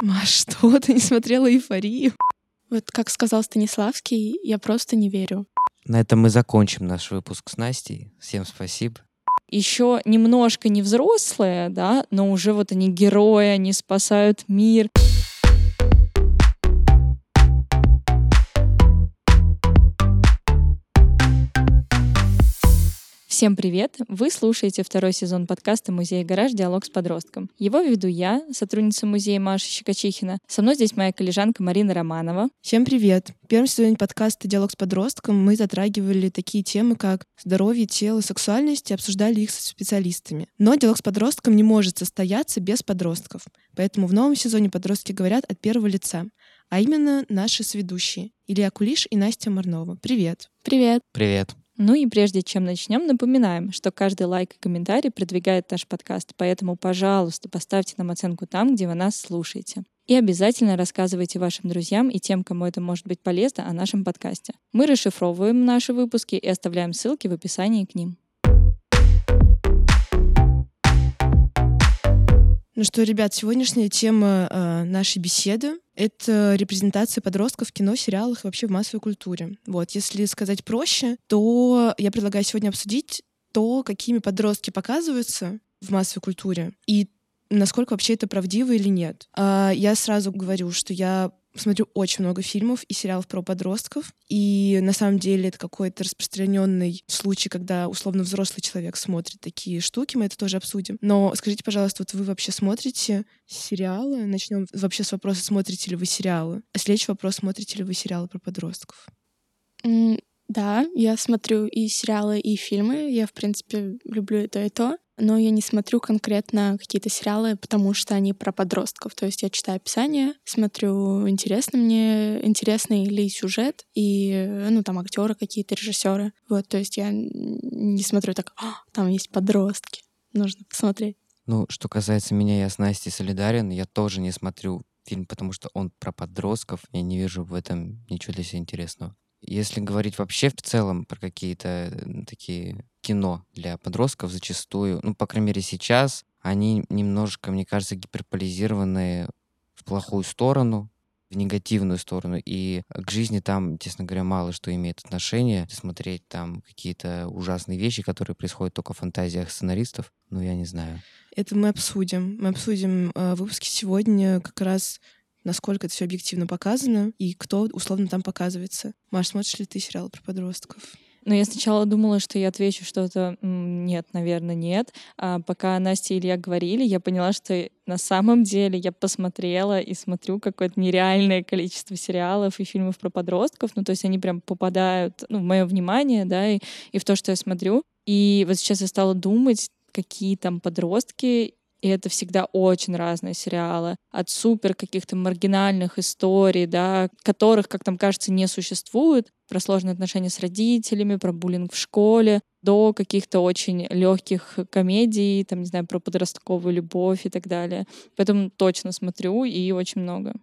Маш, что? Ты не смотрела «Эйфорию»? Вот как сказал Станиславский, я просто не верю. На этом мы закончим наш выпуск с Настей. Всем спасибо. Еще немножко не взрослые, да, но уже вот они герои, они спасают мир. Всем привет! Вы слушаете второй сезон подкаста «Музей гараж. Диалог с подростком». Его веду я, сотрудница музея Маша Щекочихина. Со мной здесь моя коллежанка Марина Романова. Всем привет! В первом сезоне подкаста «Диалог с подростком» мы затрагивали такие темы, как здоровье, тело, сексуальность и обсуждали их со специалистами. Но диалог с подростком не может состояться без подростков. Поэтому в новом сезоне подростки говорят от первого лица а именно наши сведущие Илья Кулиш и Настя Марнова. Привет! Привет! Привет! Ну и прежде чем начнем, напоминаем, что каждый лайк и комментарий продвигает наш подкаст, поэтому, пожалуйста, поставьте нам оценку там, где вы нас слушаете. И обязательно рассказывайте вашим друзьям и тем, кому это может быть полезно, о нашем подкасте. Мы расшифровываем наши выпуски и оставляем ссылки в описании к ним. Ну что, ребят, сегодняшняя тема э, нашей беседы — это репрезентация подростков в кино, сериалах и вообще в массовой культуре. Вот, если сказать проще, то я предлагаю сегодня обсудить то, какими подростки показываются в массовой культуре и насколько вообще это правдиво или нет. А я сразу говорю, что я смотрю очень много фильмов и сериалов про подростков. И на самом деле это какой-то распространенный случай, когда условно взрослый человек смотрит такие штуки, мы это тоже обсудим. Но скажите, пожалуйста, вот вы вообще смотрите сериалы? Начнем вообще с вопроса, смотрите ли вы сериалы. А следующий вопрос, смотрите ли вы сериалы про подростков? Да, я смотрю и сериалы, и фильмы. Я, в принципе, люблю и то, и то но я не смотрю конкретно какие-то сериалы, потому что они про подростков. То есть я читаю описание, смотрю, интересно мне, интересный ли сюжет, и, ну, там, актеры какие-то, режиссеры. Вот, то есть я не смотрю так, там есть подростки, нужно посмотреть. Ну, что касается меня, я с Настей солидарен. Я тоже не смотрю фильм, потому что он про подростков. Я не вижу в этом ничего для себя интересного. Если говорить вообще в целом про какие-то такие кино для подростков, зачастую, ну, по крайней мере, сейчас, они немножко, мне кажется, гиперполизированные в плохую сторону, в негативную сторону. И к жизни там, честно говоря, мало что имеет отношение. Смотреть там какие-то ужасные вещи, которые происходят только в фантазиях сценаристов, ну, я не знаю. Это мы обсудим. Мы обсудим э, в выпуске сегодня как раз насколько это все объективно показано и кто условно там показывается. Маш, смотришь ли ты сериалы про подростков? Но я сначала думала, что я отвечу что-то «нет, наверное, нет». А пока Настя и Илья говорили, я поняла, что на самом деле я посмотрела и смотрю какое-то нереальное количество сериалов и фильмов про подростков. Ну, то есть они прям попадают ну, в мое внимание, да, и, и в то, что я смотрю. И вот сейчас я стала думать, какие там подростки и это всегда очень разные сериалы. От супер каких-то маргинальных историй, да, которых, как там кажется, не существует, про сложные отношения с родителями, про буллинг в школе, до каких-то очень легких комедий, там, не знаю, про подростковую любовь и так далее. Поэтому точно смотрю и очень много.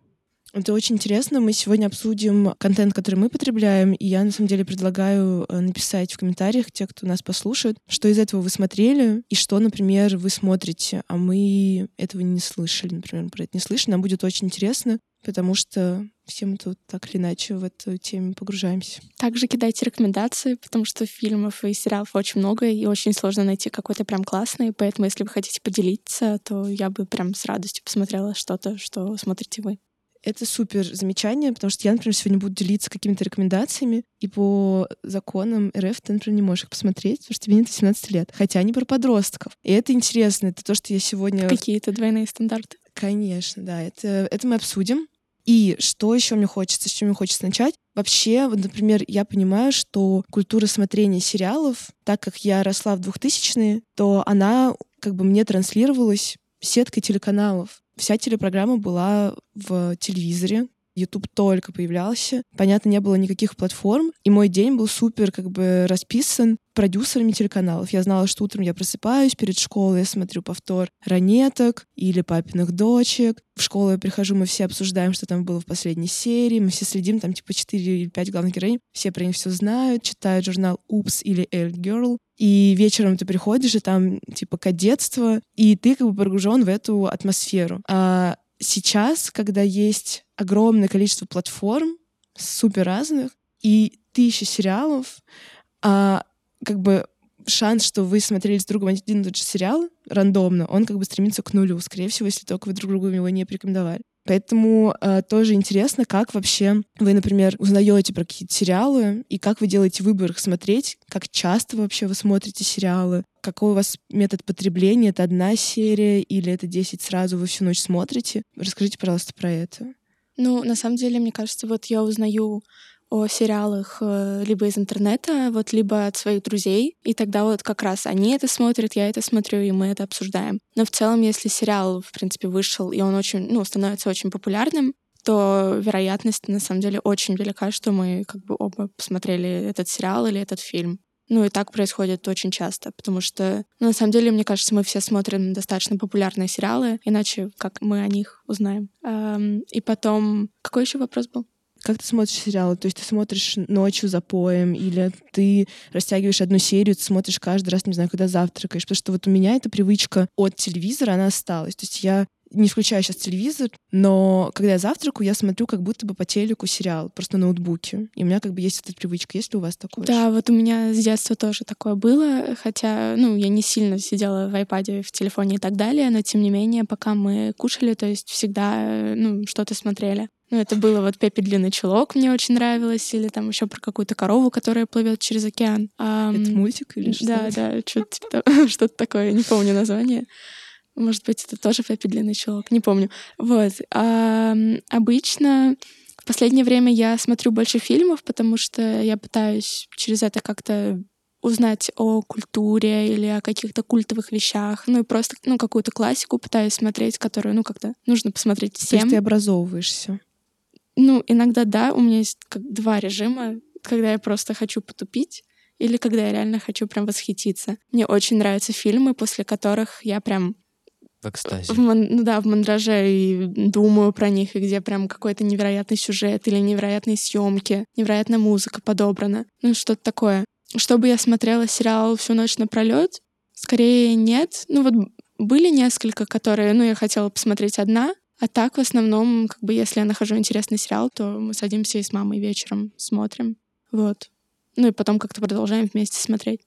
Это очень интересно. Мы сегодня обсудим контент, который мы потребляем, и я на самом деле предлагаю э, написать в комментариях те, кто нас послушает, что из этого вы смотрели и что, например, вы смотрите, а мы этого не слышали, например, про это не слышали. Нам будет очень интересно, потому что все мы тут так или иначе в эту тему погружаемся. Также кидайте рекомендации, потому что фильмов и сериалов очень много, и очень сложно найти какой-то прям классный, поэтому если вы хотите поделиться, то я бы прям с радостью посмотрела что-то, что смотрите вы. Это супер замечание, потому что я, например, сегодня буду делиться какими-то рекомендациями, и по законам РФ ты, например, не можешь их посмотреть, потому что тебе нет 18 лет. Хотя они про подростков. И это интересно. Это то, что я сегодня... Какие-то двойные стандарты. Конечно, да. Это, это мы обсудим. И что еще мне хочется, с чем мне хочется начать? Вообще, вот, например, я понимаю, что культура смотрения сериалов, так как я росла в 2000-е, то она как бы мне транслировалась сеткой телеканалов. Вся телепрограмма была в телевизоре, YouTube только появлялся. Понятно, не было никаких платформ. И мой день был супер как бы расписан продюсерами телеканалов. Я знала, что утром я просыпаюсь перед школой, я смотрю повтор «Ранеток» или «Папиных дочек». В школу я прихожу, мы все обсуждаем, что там было в последней серии, мы все следим, там типа 4 или 5 главных героинь, все про них все знают, читают журнал «Упс» или «Эль Girl». И вечером ты приходишь, и там типа кадетство, и ты как бы погружен в эту атмосферу. А сейчас, когда есть огромное количество платформ, супер разных, и тысячи сериалов, а как бы шанс, что вы смотрели с другом один и тот же сериал рандомно, он как бы стремится к нулю, скорее всего, если только вы друг другу его не порекомендовали. Поэтому э, тоже интересно, как вообще вы, например, узнаете про какие-то сериалы и как вы делаете выбор их смотреть, как часто вообще вы смотрите сериалы, какой у вас метод потребления, это одна серия или это 10 сразу вы всю ночь смотрите. Расскажите, пожалуйста, про это. Ну, на самом деле, мне кажется, вот я узнаю о сериалах э, либо из интернета, вот либо от своих друзей, и тогда вот как раз они это смотрят, я это смотрю, и мы это обсуждаем. Но в целом, если сериал, в принципе, вышел, и он очень, ну, становится очень популярным, то вероятность на самом деле очень велика, что мы как бы оба посмотрели этот сериал или этот фильм. Ну и так происходит очень часто, потому что, ну, на самом деле, мне кажется, мы все смотрим достаточно популярные сериалы, иначе как мы о них узнаем. Эм, и потом, какой еще вопрос был? Как ты смотришь сериалы? То есть ты смотришь ночью за поем, или ты растягиваешь одну серию, ты смотришь каждый раз, не знаю, когда завтракаешь. Потому что вот у меня эта привычка от телевизора, она осталась. То есть я не включаю сейчас телевизор, но когда я завтракаю, я смотрю как будто бы по телеку сериал, просто на ноутбуке. И у меня как бы есть эта привычка. Есть ли у вас такое? Да, вот у меня с детства тоже такое было, хотя, ну, я не сильно сидела в iPad, в телефоне и так далее, но тем не менее, пока мы кушали, то есть всегда, ну, что-то смотрели. Ну, это было вот Пеппи Длинный Чулок, мне очень нравилось, или там еще про какую-то корову, которая плывет через океан. Это мультик или что? Да, да, что-то типа, что такое, не помню название. Может быть, это тоже Пеппи Длинный Чулок, не помню. Вот. А, обычно в последнее время я смотрю больше фильмов, потому что я пытаюсь через это как-то узнать о культуре или о каких-то культовых вещах. Ну и просто, ну, какую-то классику пытаюсь смотреть, которую, ну, как-то нужно посмотреть всем. То есть ты образовываешься? Ну, иногда да, у меня есть как два режима, когда я просто хочу потупить, или когда я реально хочу прям восхититься. Мне очень нравятся фильмы, после которых я прям в экстазе. В, ну да, в мандраже и думаю про них, и где прям какой-то невероятный сюжет или невероятные съемки, невероятная музыка подобрана. Ну, что-то такое. Чтобы я смотрела сериал всю ночь напролет, скорее нет. Ну вот были несколько, которые, ну, я хотела посмотреть одна, а так в основном, как бы, если я нахожу интересный сериал, то мы садимся и с мамой вечером смотрим. Вот. Ну и потом как-то продолжаем вместе смотреть.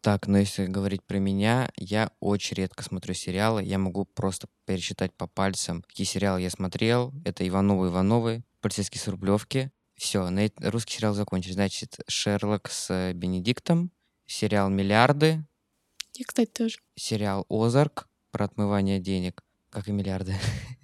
Так, но если говорить про меня, я очень редко смотрю сериалы. Я могу просто пересчитать по пальцам, какие сериалы я смотрел. Это Ивановы Ивановы, полицейские с Рублевки. Все, на русский сериал закончили. Значит, Шерлок с э, Бенедиктом, сериал Миллиарды. Я, кстати, тоже. Сериал Озарк про отмывание денег, как и миллиарды.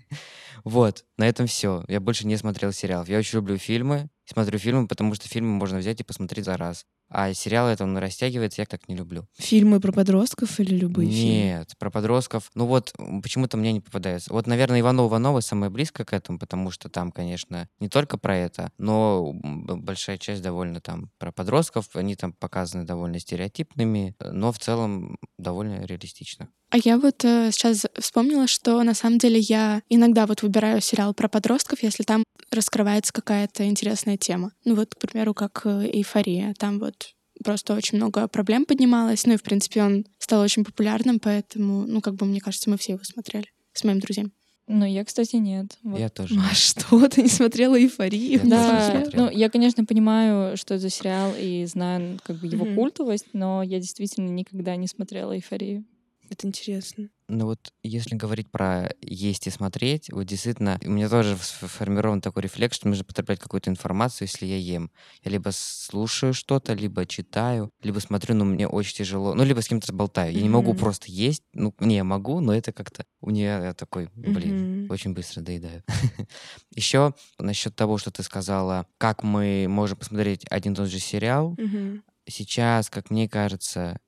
Вот, на этом все. Я больше не смотрел сериалов. Я очень люблю фильмы. Смотрю фильмы, потому что фильмы можно взять и посмотреть за раз. А сериалы это он растягивается, я так не люблю. Фильмы про подростков или любые Нет, фильмы? Нет, про подростков. Ну вот, почему-то мне не попадается. Вот, наверное, Иванова Иванова самое близко к этому, потому что там, конечно, не только про это, но большая часть довольно там про подростков. Они там показаны довольно стереотипными, но в целом довольно реалистично. А я вот э, сейчас вспомнила, что на самом деле я иногда вот выбираю сериал про подростков, если там раскрывается какая-то интересная тема. Ну вот, к примеру, как э, «Эйфория». Там вот просто очень много проблем поднималось. Ну и, в принципе, он стал очень популярным, поэтому, ну, как бы, мне кажется, мы все его смотрели с моим друзьям. Ну, я, кстати, нет. Вот. Я тоже. А что, ты не смотрела «Эйфорию»? Я да, ну, я, конечно, понимаю, что это за сериал и знаю, как бы, его mm-hmm. культовость, но я действительно никогда не смотрела «Эйфорию». Это интересно. Ну вот, если говорить про есть и смотреть, вот действительно, у меня тоже сформирован такой рефлекс, что нужно потреблять какую-то информацию, если я ем. Я либо слушаю что-то, либо читаю, либо смотрю, но мне очень тяжело. Ну, либо с кем-то болтаю. Я mm-hmm. не могу просто есть. Ну, не, я могу, но это как-то... У меня такой, блин, mm-hmm. очень быстро доедаю. Еще насчет того, что ты сказала, как мы можем посмотреть один и тот же сериал. Mm-hmm. Сейчас, как мне кажется,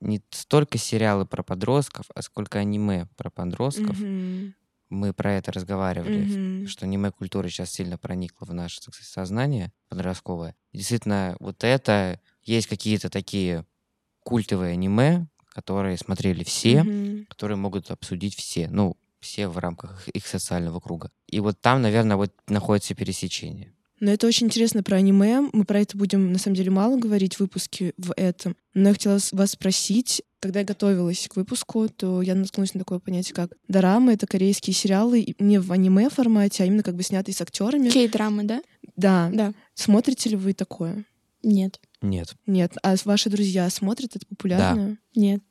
не столько сериалы про подростков, а сколько аниме про подростков. Mm-hmm. Мы про это разговаривали, mm-hmm. что аниме-культура сейчас сильно проникла в наше так сказать, сознание подростковое. действительно, вот это есть какие-то такие культовые аниме, которые смотрели все, mm-hmm. которые могут обсудить все. Ну, все в рамках их социального круга. И вот там, наверное, вот находится пересечение. Но это очень интересно про аниме. Мы про это будем, на самом деле, мало говорить в выпуске в этом. Но я хотела вас спросить, когда я готовилась к выпуску, то я наткнулась на такое понятие, как дорамы. Это корейские сериалы не в аниме формате, а именно как бы снятые с актерами. Кей-драмы, да? Да. Да. Смотрите ли вы такое? Нет. Нет. Нет. А ваши друзья смотрят? Это популярно? Нет.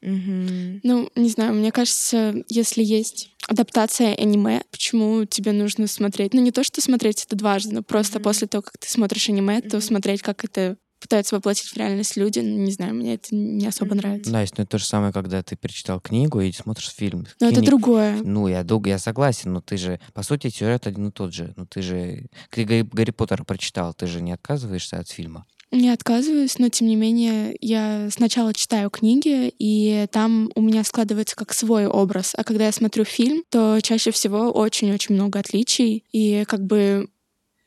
Мгм. Ну, не знаю, мне кажется, если есть адаптация аниме, почему тебе нужно смотреть? Ну, не то, что смотреть это дважды, но просто Мгм. после того, как ты смотришь аниме, то Мгм. смотреть, как это пытаются воплотить в реальность люди, ну, не знаю, мне это не особо нравится. Настя, ну это то же самое, когда ты перечитал книгу и смотришь фильм. Но это Кни- другое. Ну, я, я согласен, но ты же, по сути, сюжет один и тот же. Ну, ты же, ты Гарри, Гарри Поттер прочитал, ты же не отказываешься от фильма. Не отказываюсь, но тем не менее я сначала читаю книги, и там у меня складывается как свой образ. А когда я смотрю фильм, то чаще всего очень-очень много отличий. И как бы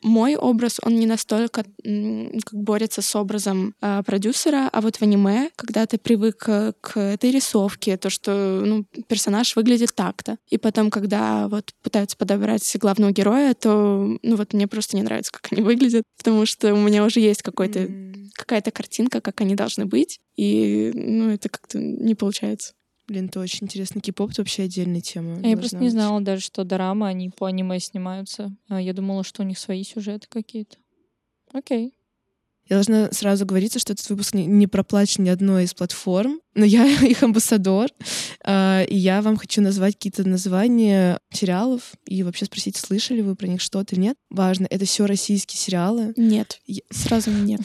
мой образ, он не настолько как борется с образом а, продюсера, а вот в аниме, когда ты привык э, к этой рисовке, то, что ну, персонаж выглядит так-то, и потом, когда вот пытаются подобрать главного героя, то ну вот мне просто не нравится, как они выглядят, потому что у меня уже есть какой-то М, какая-то картинка, как они должны быть, и ну это как-то не получается. Блин, это очень интересно. Кей-поп — это вообще отдельная тема. А я просто не быть. знала даже, что дорамы, они по аниме снимаются. А Я думала, что у них свои сюжеты какие-то. Окей. Я должна сразу говориться, что этот выпуск не, не проплачен ни одной из платформ, но я их амбассадор, А, и я вам хочу назвать какие-то названия сериалов и вообще спросить, слышали вы про них что-то или нет. Важно, это все российские сериалы. Нет, Я- сразу нет.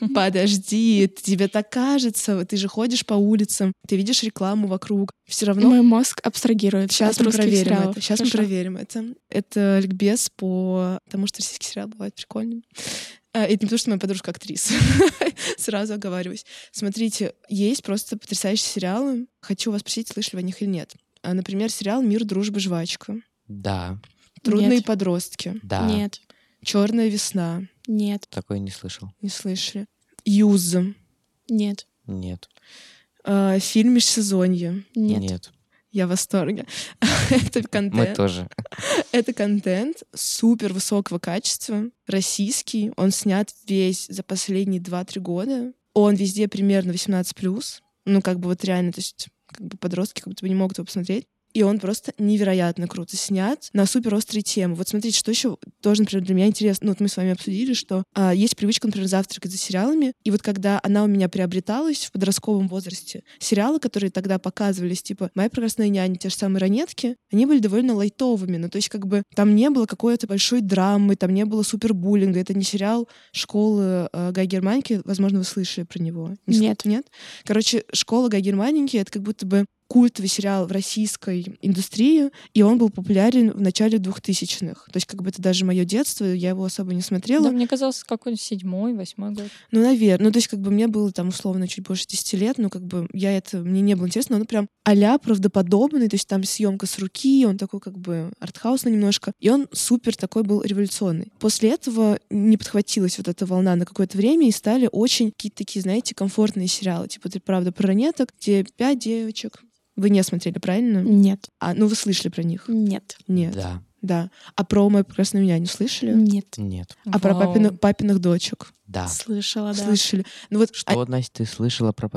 Подожди, тебе так кажется, ты же ходишь по улицам, ты видишь рекламу вокруг, все равно Мой мозг абстрагирует Сейчас мы проверим сериалов. это. Сейчас мы Хорошо. проверим это. Это ликбез по тому, что российский сериал бывает прикольным. А, Это не потому, что моя подружка актриса. Сразу оговариваюсь. Смотрите, есть просто потрясающие сериалы. Хочу вас спросить, слышали вы о них или нет. А, Например, сериал «Мир, дружба, жвачка». Да, «Трудные Нет. подростки». да. Нет, «Черная весна». нет, Такое не слышал. Не слышали. «Юз». нет, Нет. А, Фильм «Межсезонье». нет. Я в восторге. Это Мы контент. тоже. Это контент супер высокого качества, российский. Он снят весь за последние 2-3 года. Он везде примерно 18+. Ну, как бы вот реально, то есть как бы подростки как будто бы не могут его посмотреть. И он просто невероятно круто снят на супер острые темы. Вот смотрите, что еще тоже, например, для меня интересно. Ну, вот мы с вами обсудили, что а, есть привычка, например, завтракать за сериалами. И вот когда она у меня приобреталась в подростковом возрасте, сериалы, которые тогда показывались, типа «Моя прекрасная няня», те же самые «Ранетки», они были довольно лайтовыми. Ну, то есть как бы там не было какой-то большой драмы, там не было супербуллинга. Это не сериал школы э, Гай Германики. Возможно, вы слышали про него. Не Нет. Нет? Короче, школа Гай Германики — это как будто бы культовый сериал в российской индустрии, и он был популярен в начале 2000-х. То есть как бы это даже мое детство, я его особо не смотрела. Да, мне казалось, какой-то седьмой, восьмой год. Ну, наверное. Ну, то есть, как бы мне было там условно чуть больше 10 лет, но как бы я это, мне не было интересно, но он прям а правдоподобный, то есть там съемка с руки, он такой как бы артхаусный немножко, и он супер такой был революционный. После этого не подхватилась вот эта волна на какое-то время, и стали очень какие-то такие, знаете, комфортные сериалы, типа «Ты правда про ранеток», где пять девочек. Вы не смотрели, правильно? Нет, А, ну вы слышали про них? нет, Нет. Да. Да. А про мою прекрасную няню слышали? нет. Нет. А про Вау. папиных, дочек? Да. Слышала, да. Слышали. Ну вот а- Что, Настя, ты слышала про...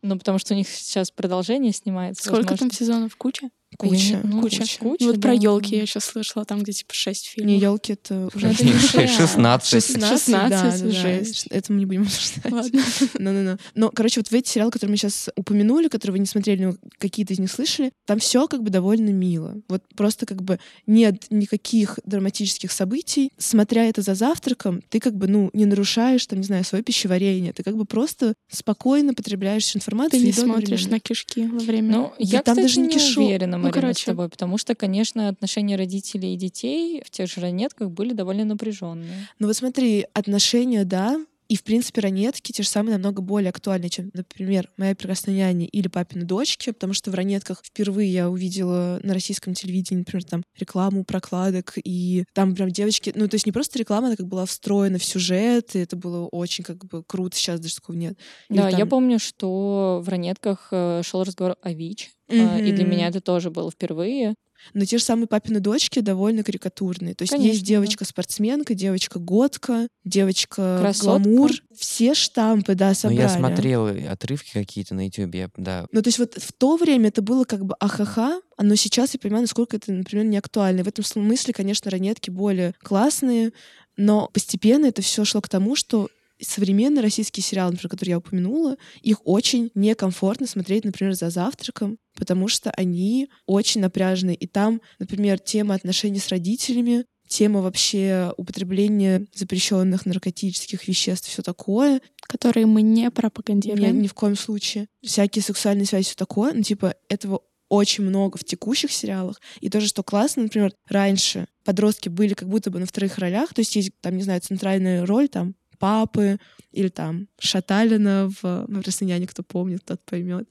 Ну, потому что у них сейчас продолжение снимается. Сколько возможно. там сезонов? Куча? А я не- куча. ну, Куча. куча, Ну, вот про да. елки я сейчас слышала, там где типа шесть фильмов. Не, елки это уже Ну, это не сериал. 16. 16, да, да, да. жесть. Это мы не будем обсуждать. Ладно. Ну-ну-ну. Но, короче, вот в эти сериалы, которые мы сейчас упомянули, которые вы не смотрели, но какие-то из них слышали, там все как бы довольно мило. Вот просто как бы нет никаких драматических событий. Смотря это за завтраком, ты как бы, ну, не нарушаешь, там, не знаю, свое пищеварение. Ты как бы просто спокойно потребляешь информацию. Ты не смотришь на кишки во время. Ну, я, там кстати, даже не не кишу. Ну, Марина, с короче. тобой, потому что, конечно, отношения родителей и детей в тех же ранетках были довольно напряженные. Ну вот смотри, отношения, да, и, в принципе, ранетки те же самые намного более актуальны, чем, например, «Моя прекрасная няня» или «Папины дочки», потому что в ранетках впервые я увидела на российском телевидении, например, там рекламу прокладок, и там прям девочки... Ну, то есть не просто реклама, она как была встроена в сюжет, и это было очень как бы круто, сейчас даже такого нет. Или Да, я там- помню, что в ранетках шел разговор о ВИЧ, а, и для меня это тоже было впервые. Но те же самые папины дочки довольно карикатурные. То есть Конечно, есть девочка-спортсменка, девочка-годка, девочка Красотка. гламур. Все штампы, да, Ну, собрали. я смотрел э, отрывки какие-то на YouTube, я, да. Ну, то есть вот в то время это было как бы ахаха, а но сейчас я понимаю, насколько это, например, не актуально. И в этом смысле, конечно, ранетки более классные, но постепенно это все шло к тому, что современные российские сериалы, например, которые я упомянула, их очень некомфортно смотреть, например, за завтраком, потому что они очень напряженные. И там, например, тема отношений с родителями, тема вообще употребления запрещенных наркотических веществ, все такое. Которые мы не Ни, пропагандируем. ни в коем случае. Всякие сексуальные связи, все такое. Ну, типа, этого очень много в текущих сериалах. И тоже, что классно, например, раньше подростки были как будто бы на вторых ролях, то есть есть, там, не знаю, центральная роль, там, папы или там Шаталина в ну, просто няне, кто помнит, тот поймет.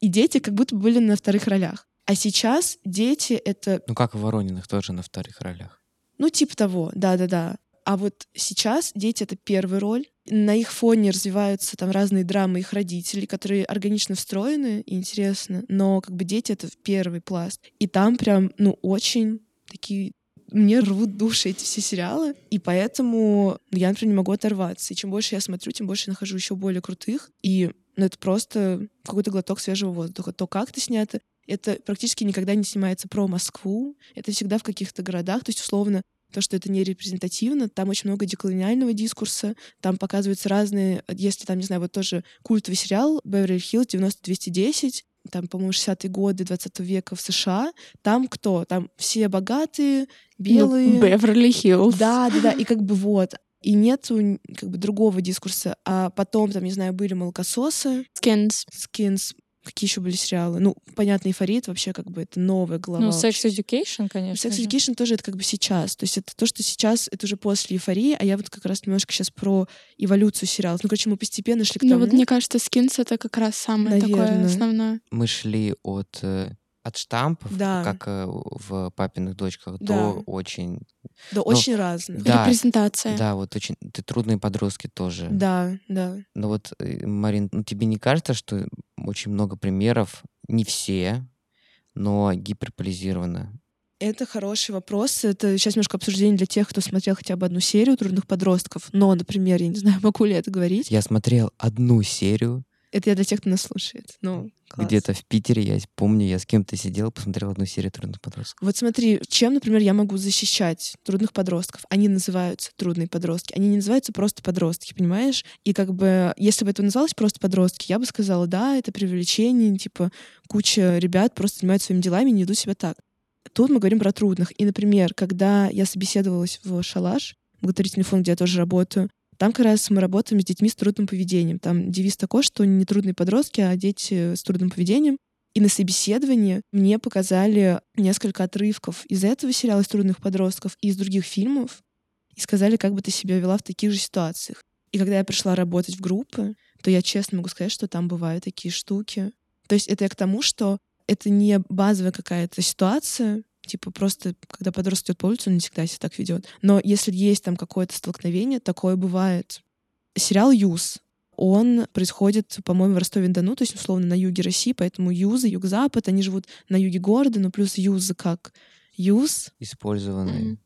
И дети как будто бы были на вторых ролях. А сейчас дети — это, Ну, как в Ворониных тоже на вторых ролях. ну, типа того, да-да-да. А вот сейчас дети — это первая роль. На их фоне развиваются там разные драмы их родителей, которые органично встроены и интересны, но как бы дети — это первый пласт. И там прям, ну, очень такие мне рвут души эти все сериалы, и поэтому я, например, не могу оторваться. И чем больше я смотрю, тем больше я нахожу еще более крутых. И ну, это просто какой-то глоток свежего воздуха. То, как это снято, это практически никогда не снимается про Москву. Это всегда в каких-то городах. То есть, условно, то, что это не репрезентативно, там очень много деколониального дискурса, там показываются разные, если там, не знаю, вот тоже культовый сериал «Беверли Хиллз 90-210», там, по-моему, 60-е годы 20 века в США, там кто? Там все богатые, белые. Ну, Беверли-Хиллз. Да, да, да, и как бы вот. И нету как бы другого дискурса. А потом, там, не знаю, были молокососы, Skins. Скинс, какие еще были сериалы? Ну, понятно, Эйфорит вообще как бы это новая глава. Ну. Sex Education, конечно. Sex же. Education тоже это как бы сейчас. То есть это то, что сейчас, это уже после эйфории, а я вот как раз немножко сейчас про эволюцию сериалов. Ну, короче, мы постепенно шли к Ну тому. вот мне кажется, Skins — это как раз самое такое Наверное. основное. Мы шли от, э, от штампов, Да. как э, в «Папиных дочках», Да. до очень... Да, очень разных. Да, Репрезентация. да, вот очень... Ты трудные подростки тоже. Да, да. Но вот, э, Марин, ну тебе не кажется, что очень много примеров, не все, но гиперполизировано? Это хороший вопрос. Это сейчас немножко обсуждение для тех, кто смотрел хотя бы одну серию трудных подростков. Но, например, я не знаю, могу ли это говорить. Я смотрел одну серию, Это я для тех, кто нас слушает. Ну, класс. где-то в Питере, я помню, я с кем-то сидел, посмотрел одну серию трудных подростков. Вот смотри, чем, например, я могу защищать трудных подростков? Они называются трудные подростки. Они не называются просто подростки, понимаешь? И как бы, если бы это называлось просто подростки, я бы сказала, да, это преувеличение, типа, куча ребят просто занимаются своими делами и не ведут себя так. Тут мы говорим про трудных. И, например, когда я собеседовалась в «Шалаш», благотворительный фонд, где я тоже работаю, там как раз мы работаем с детьми с трудным поведением. Там девиз такой, что не трудные подростки, а дети с трудным поведением. И на собеседовании мне показали несколько отрывков из этого сериала, из трудных подростков и из других фильмов, и сказали, как бы ты себя вела в таких же ситуациях. И когда я пришла работать в группы, то я честно могу сказать, что там бывают такие штуки. То есть это я к тому, что это не базовая какая-то ситуация, типа просто, когда подросток идет по улице, он не всегда себя так ведет. Но если есть там какое-то столкновение, такое бывает. Сериал «Юз», он происходит, по-моему, в Ростове-на-Дону, то есть, условно, на юге России, поэтому Юзы, Юг-Запад, они живут на юге города, но плюс Юзы как Юз, Использованные.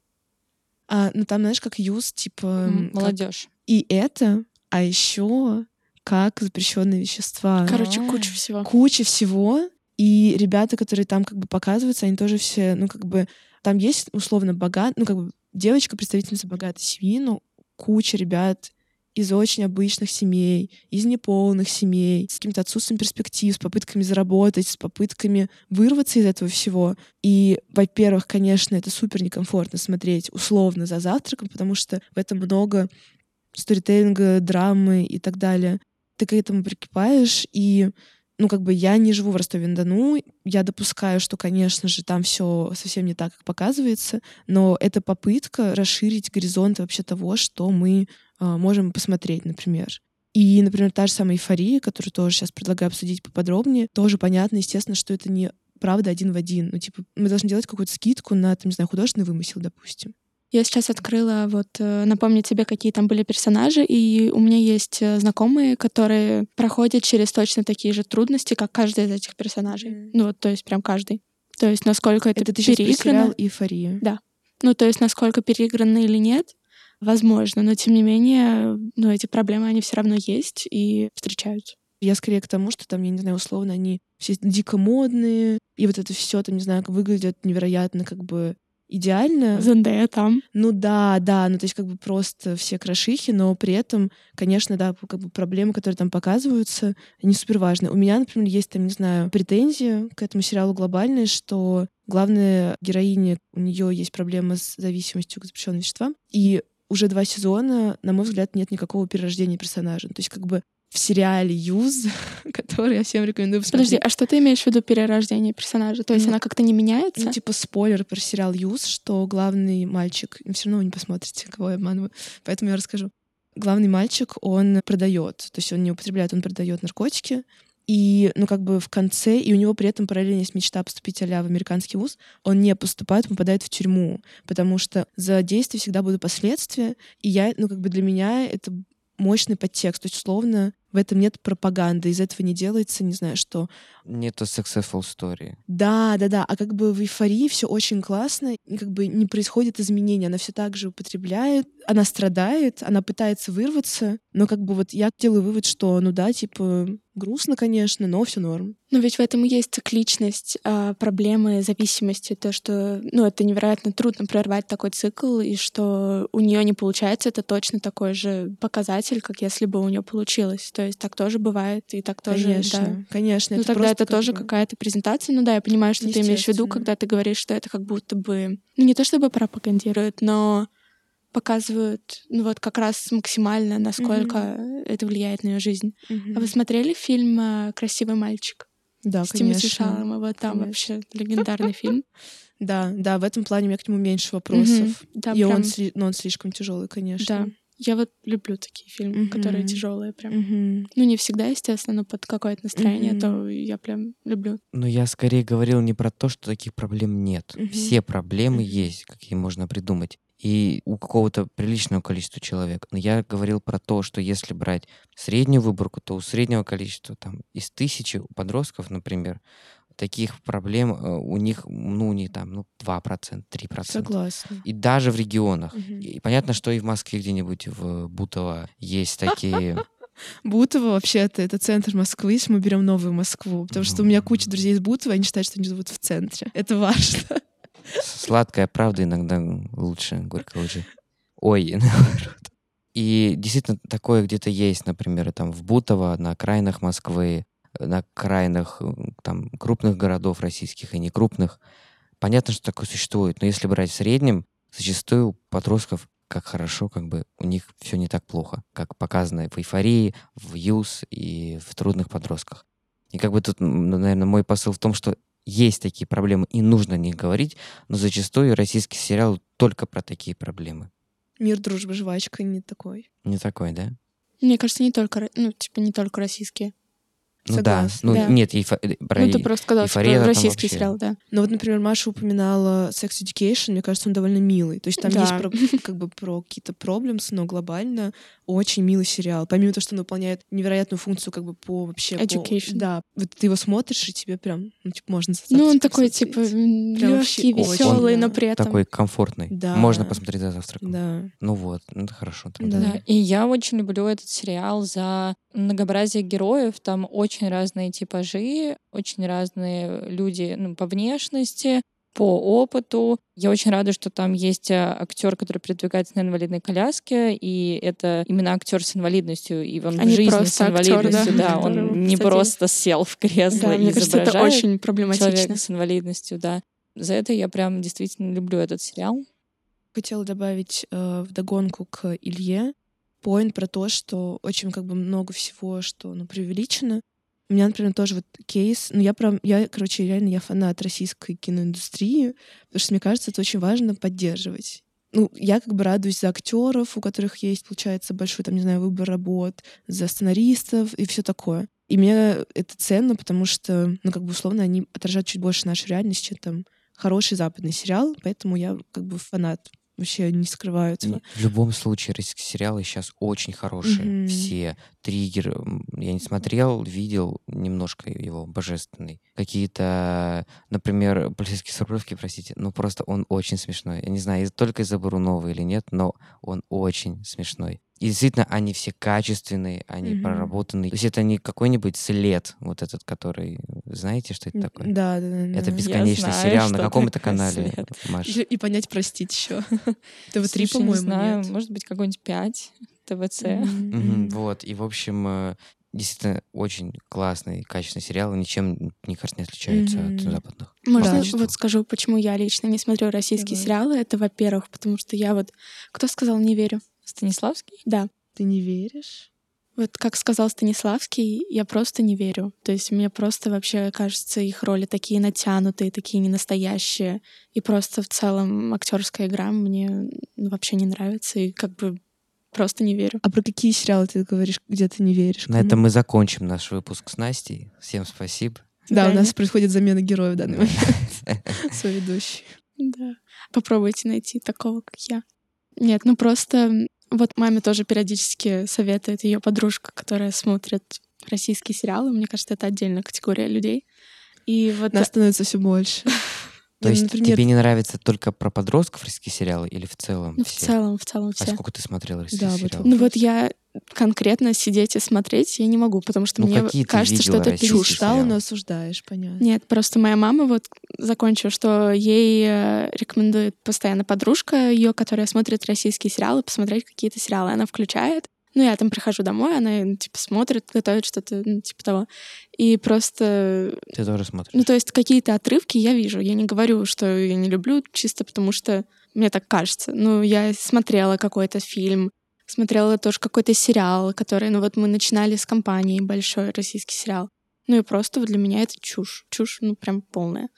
А, ну там, знаешь, как Юз, типа... М, как- Молодежь. И это, а еще как запрещенные вещества. Короче, А. куча всего. куча всего, и ребята, которые там как бы показываются, они тоже все, ну как бы, там есть условно богат, ну как бы девочка, представительница богатой семьи, но куча ребят из очень обычных семей, из неполных семей, с каким-то отсутствием перспектив, с попытками заработать, с попытками вырваться из этого всего. И, во-первых, конечно, это супер некомфортно смотреть условно за завтраком, потому что в этом много сторителлинга, драмы и так далее. Ты к этому прикипаешь, и ну, как бы я не живу в Ростове-на-Дону, я допускаю, что, конечно же, там все совсем не так, как показывается, но это попытка расширить горизонт вообще того, что мы а, можем посмотреть, например. И, например, та же самая эйфория, которую тоже сейчас предлагаю обсудить поподробнее, тоже понятно, естественно, что это не правда один в один. Ну, типа, мы должны делать какую-то скидку на, там, не знаю, художественный вымысел, допустим. Я сейчас открыла вот э, напомнить тебе, какие там были персонажи, и у меня есть э, знакомые, которые проходят через точно такие же трудности, как каждый из этих персонажей. Мгм. Ну вот, то есть прям каждый. То есть насколько это, Это ты переиграно. «Эйфория». Да. Ну, то есть насколько переиграно или нет, возможно. Но тем не менее, ну, эти проблемы, они все равно есть и встречаются. Я скорее к тому, что там, я не знаю, условно, они все дико модные, и вот это все там, не знаю, выглядят невероятно как бы идеально. Зендея там. Ну да, да, ну то есть как бы просто все крошихи, но при этом, конечно, да, как бы проблемы, которые там показываются, они супер важны. У меня, например, есть там, не знаю, претензии к этому сериалу глобальные, что главная героиня, у нее есть проблема с зависимостью к запрещенным веществам, и уже два сезона, на мой взгляд, нет никакого перерождения персонажа. То есть как бы в сериале «Юз», который я всем рекомендую посмотреть. Подожди, а что ты имеешь в виду перерождение персонажа? То есть Ну, она как-то не меняется? Ну, типа спойлер про сериал «Юз», что главный мальчик... Все равно вы не посмотрите, кого я обманываю, поэтому я расскажу. Главный мальчик, он продает, то есть он не употребляет, он продает наркотики, и, ну, как бы в конце, и у него при этом параллельно есть мечта поступить а в американский вуз, он не поступает, он попадает в тюрьму, потому что за действие всегда будут последствия, и я, ну, как бы для меня это мощный подтекст, то есть, условно, в этом нет пропаганды, из этого не делается, не знаю, что Нету successful story. да, да, да. А как бы в эйфории все очень классно, и как бы не происходит изменения. Она все так же употребляет, она страдает, она пытается вырваться, но как бы вот я делаю вывод, что ну да, типа грустно, конечно, но все норм. Но ведь в этом и есть цикличность, а, проблемы зависимости, то, что, ну, это невероятно трудно прервать такой цикл, и что у нее не получается, это точно такой же показатель, как если бы у нее получилось. То есть так тоже бывает, и так тоже, конечно, да. конечно. Ну, это тогда это как тоже бы- какая-то презентация. Ну да, я понимаю, что ты имеешь в виду, когда ты говоришь, что это как будто бы... Ну, не то чтобы пропагандируют, но показывают, ну вот как раз максимально, насколько это влияет на ее жизнь. Мгм. А вы смотрели фильм а, «Красивый мальчик» Да, с конечно. Шаломом? Там Конечно. вообще легендарный фильм. Да, да, в этом плане у меня к нему меньше вопросов. Мгм. Да, И он, прям, сли- но он слишком тяжелый, конечно. да. Я вот люблю такие фильмы, которые Мгм. тяжелые прям. Мгм. Ну, не всегда, естественно, но под какое-то настроение, Мгм. то я прям люблю. Но я скорее говорил не про то, что таких проблем нет. Мгм. Все проблемы Мгм. есть, какие можно придумать. И у какого-то приличного количества человек. Но я говорил про то, что если брать среднюю выборку, то у среднего количества, там, из тысячи подростков, например, таких проблем э, у них, ну, не там, ну, 2%, 3%. Согласна. И даже в регионах. Мгм. И понятно, что и в Москве где-нибудь в Бутово есть такие... Бутово вообще-то это центр Москвы, если мы берем новую Москву. Потому что у меня куча друзей из Бутова, они считают, что они живут в центре. Это важно. Сладкая правда иногда лучше горькой лжи. Ой, наоборот. И действительно такое где-то есть, например, там в Бутово, на окраинах Москвы, на окраинах э, там крупных городов российских и некрупных. Понятно, что такое существует, но если брать в среднем, зачастую у подростков как хорошо, как бы у них все не так плохо, как показано в эйфории, в юз и в трудных подростках. И как бы тут, наверное, мой посыл в том, что есть такие проблемы, и нужно о них говорить, но зачастую российский сериал только про такие проблемы. Мир, дружба, жвачка не такой. Не такой, да? Мне кажется, не только, ну, типа, не только российские. Ну Согласна. да. Ну Да. нет, эйфо- про ну, ты просто сказал, что эйфория про там российский вообще- сериал, да. Но вот, например, Маша упоминала Sex Education, мне кажется, он довольно милый. То есть там Да. есть про, как бы про какие-то проблемы, но глобально очень милый сериал. Помимо того, что он выполняет невероятную функцию как бы по вообще... по- Education. да. Вот ты его смотришь, и тебе прям, ну, типа, можно Ну, он такой, типа, легкий, веселый, но при этом... такой комфортный. Да. Можно посмотреть за завтраком. Да. Ну вот, ну это хорошо. тогда. Да. Да, и я очень люблю этот сериал за многообразие героев. Там очень разные типажи, очень разные люди ну, по внешности, по опыту. Я очень рада, что там есть актер, который передвигается на инвалидной коляске, и это именно актер с инвалидностью, и он А в жизни с просто актер, инвалидностью, да, да, он не посадили. просто сел в кресло Да, и мне кажется, это очень проблематично. человека с инвалидностью, да. За это я прям действительно люблю этот сериал. Хотела добавить э, вдогонку к Илье поинт про то, что очень как бы много всего, что ну, преувеличено. У меня, например, тоже вот кейс. Ну, я прям, я, короче, реально я фанат российской киноиндустрии, потому что мне кажется, это очень важно поддерживать. Ну, я как бы радуюсь за актеров, у которых есть, получается, большой, там, не знаю, выбор работ, за сценаристов и все такое. И мне это ценно, потому что, ну, как бы условно, они отражают чуть больше нашу реальность, чем там хороший западный сериал, поэтому я как бы фанат вообще не скрываются. Не, В любом случае, российские сериалы сейчас очень хорошие. Мгм. Все. Триггер, я не смотрел, видел немножко его, божественный. Какие-то, например, полицейские с Рублевки, простите, ну просто он очень смешной. Я не знаю, только из-за Бурунова или нет, но он очень смешной. И действительно, они все качественные, они Мгм. проработанные. То есть это не какой-нибудь след, вот этот, который... Знаете, что это такое? Да, да, да. Это бесконечный знаю, сериал на каком-то канале, «След». Маш. И, понять, простить еще. ТВ-3, Слушай, не по-моему, знаю, нет. может быть, какой-нибудь 5 ТВЦ. Вот, и, в общем, э, действительно очень классный, качественный сериал, ничем, мне кажется, не отличаются от Мгм. западных. Можно вот скажу, почему я лично не смотрю российские Давай. сериалы? Это, во-первых, потому что я вот... Кто сказал «не верю»? Станиславский? Да. Ты не веришь? Вот как сказал Станиславский, я просто не верю. То есть мне просто вообще кажется, их роли такие натянутые, такие ненастоящие. И просто в целом актерская игра мне ну, вообще не нравится. И как бы просто не верю. А про какие сериалы ты говоришь, где ты не веришь? На этом мы закончим наш выпуск с Настей. Всем спасибо. Да, у нас происходит замена героев в данный момент. Соведущий. Да. Попробуйте найти такого, как я. Нет, ну просто вот маме тоже периодически советует ее подружка, которая смотрит российские сериалы. Мне кажется, это отдельная категория людей. И вот Нас становится все больше. То Ну, есть например, тебе не нравятся только про подростков российские сериалы или в целом ну, в целом, в целом А все. сколько ты смотрела Да, вот сериалов? Ну вот я конкретно сидеть и смотреть я не могу, потому что Ну, мне кажется, что это чушь. да, сериалы? осуждаешь, понятно. Нет, просто моя мама вот закончила, что ей э, рекомендует постоянно подружка ее, которая смотрит российские сериалы, посмотреть какие-то сериалы. Она включает. Ну, я там прихожу домой, она, ну, типа, смотрит, готовит что-то, ну, типа того. И просто Ты тоже смотришь? Ну, то есть какие-то отрывки я вижу. Я не говорю, что я не люблю, чисто потому что мне так кажется. Ну, я смотрела какой-то фильм, смотрела тоже какой-то сериал, который, ну вот мы начинали с компании, большой российский сериал. Ну и просто вот для меня это чушь. Чушь, ну, прям полная.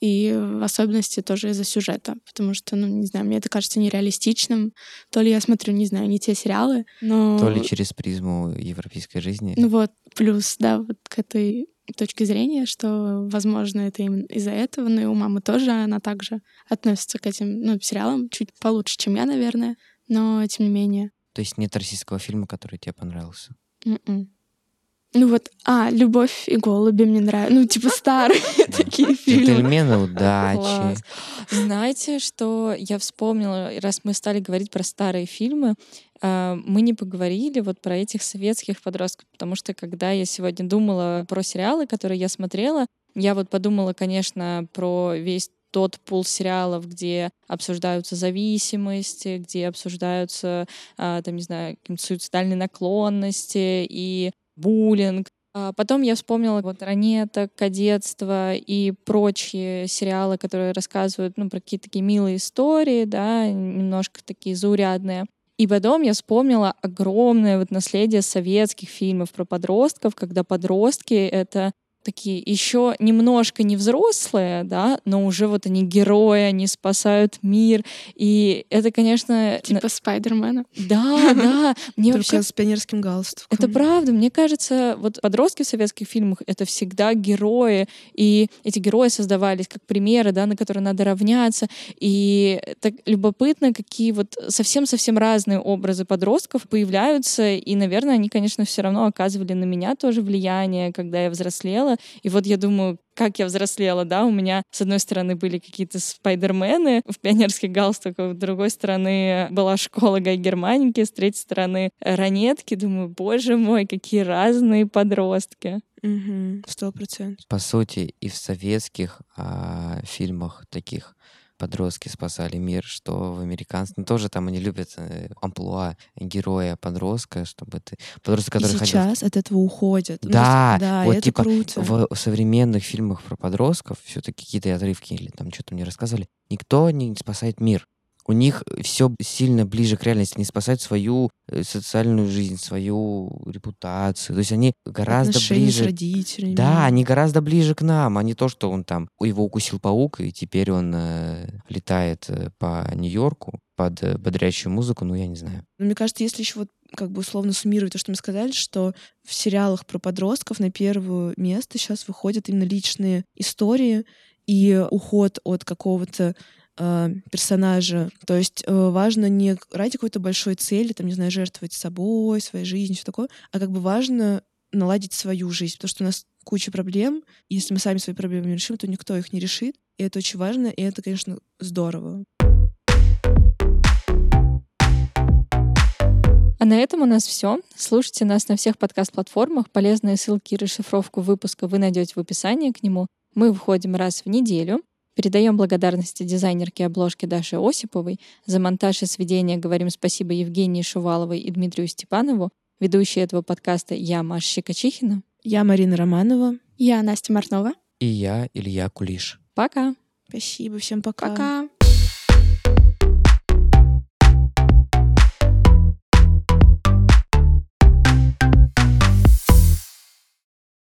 И в особенности тоже из-за сюжета, потому что, ну, не знаю, мне это кажется нереалистичным. То ли я смотрю, не знаю, не те сериалы, но... То ли через призму европейской жизни? Ну вот, плюс, да, вот к этой точке зрения, что, возможно, это именно из-за этого, но и у мамы тоже она также относится к этим, ну, сериалам чуть получше, чем я, наверное, но тем не менее. То есть нет российского фильма, который тебе понравился? м-м. Ну вот, а, «Любовь и голуби» мне нравятся. Ну, типа старые такие фильмы. Джентльмены удачи. Знаете, что я вспомнила, раз мы стали говорить про старые фильмы, а, мы не поговорили вот про этих советских подростков, потому что когда я сегодня думала про сериалы, которые я смотрела, я вот подумала, конечно, про весь тот пул сериалов, где обсуждаются зависимости, где обсуждаются, а, там, не знаю, суицидальные наклонности и буллинг. А Потом я вспомнила вот «Ранеток», «Кадетство» и прочие сериалы, которые рассказывают ну, про какие-то такие милые истории, да, немножко такие заурядные. И потом я вспомнила огромное вот наследие советских фильмов про подростков, когда подростки — это такие еще немножко не взрослые, да, но уже вот они герои, они спасают мир. И это, конечно... Типа Спайдермена. Да, да. Мне Только вообще с пионерским галстуком. это правда. Мне кажется, вот подростки в советских фильмах — это всегда герои, и эти герои создавались как примеры, да, на которые надо равняться. И так любопытно, какие вот совсем-совсем разные образы подростков появляются, и, наверное, они, конечно, все равно оказывали на меня тоже влияние, когда я взрослела. И вот я думаю, как я взрослела, да, у меня с одной стороны были какие-то спайдермены в пионерских галстуках, с другой стороны была школа Гай Германики, с третьей стороны ранетки. Думаю, боже мой, какие разные подростки. Сто процентов. По сути, и в советских а, фильмах таких подростки спасали мир, что в американском ну, тоже там они любят э, амплуа героя подростка, чтобы ты подросток, И который ходил сейчас от этого уходят. Ну, Да, да, и вот это типа круто. в современных фильмах про подростков все-таки какие-то отрывки или там что-то мне рассказывали, никто не спасает мир. У них все сильно ближе к реальности. Они спасают свою э, социальную жизнь, свою репутацию. То есть они гораздо Отношения с ближе. родителями. Да, они гораздо ближе к нам, а не то, что он там его укусил паук, и теперь он э, летает э, по Нью-Йорку под э, бодрящую музыку, ну я не знаю. Но мне кажется, если еще вот как бы условно суммировать то, что мы сказали, что в сериалах про подростков на первое место сейчас выходят именно личные истории и уход от какого-то э, персонажа. То есть э, важно не ради какой-то большой цели, там, не знаю, жертвовать собой, своей жизнью, все такое, а как бы важно наладить свою жизнь, потому что у нас куча проблем. И если мы сами свои проблемы не решим, то никто их не решит. И это очень важно, и это, конечно, здорово. А на этом у нас все. Слушайте нас на всех подкаст-платформах. Полезные ссылки и расшифровку выпуска вы найдете в описании к нему. Мы выходим раз в неделю. Передаем благодарности дизайнерке обложки Даше Осиповой. За монтаж и сведение говорим спасибо Евгении Шуваловой и Дмитрию Степанову. Ведущие этого подкаста я, Маша Щекочихина. Я Марина Романова. Я Настя Марнова. И я, Илья Кулиш. Пока. Спасибо, всем пока. Пока.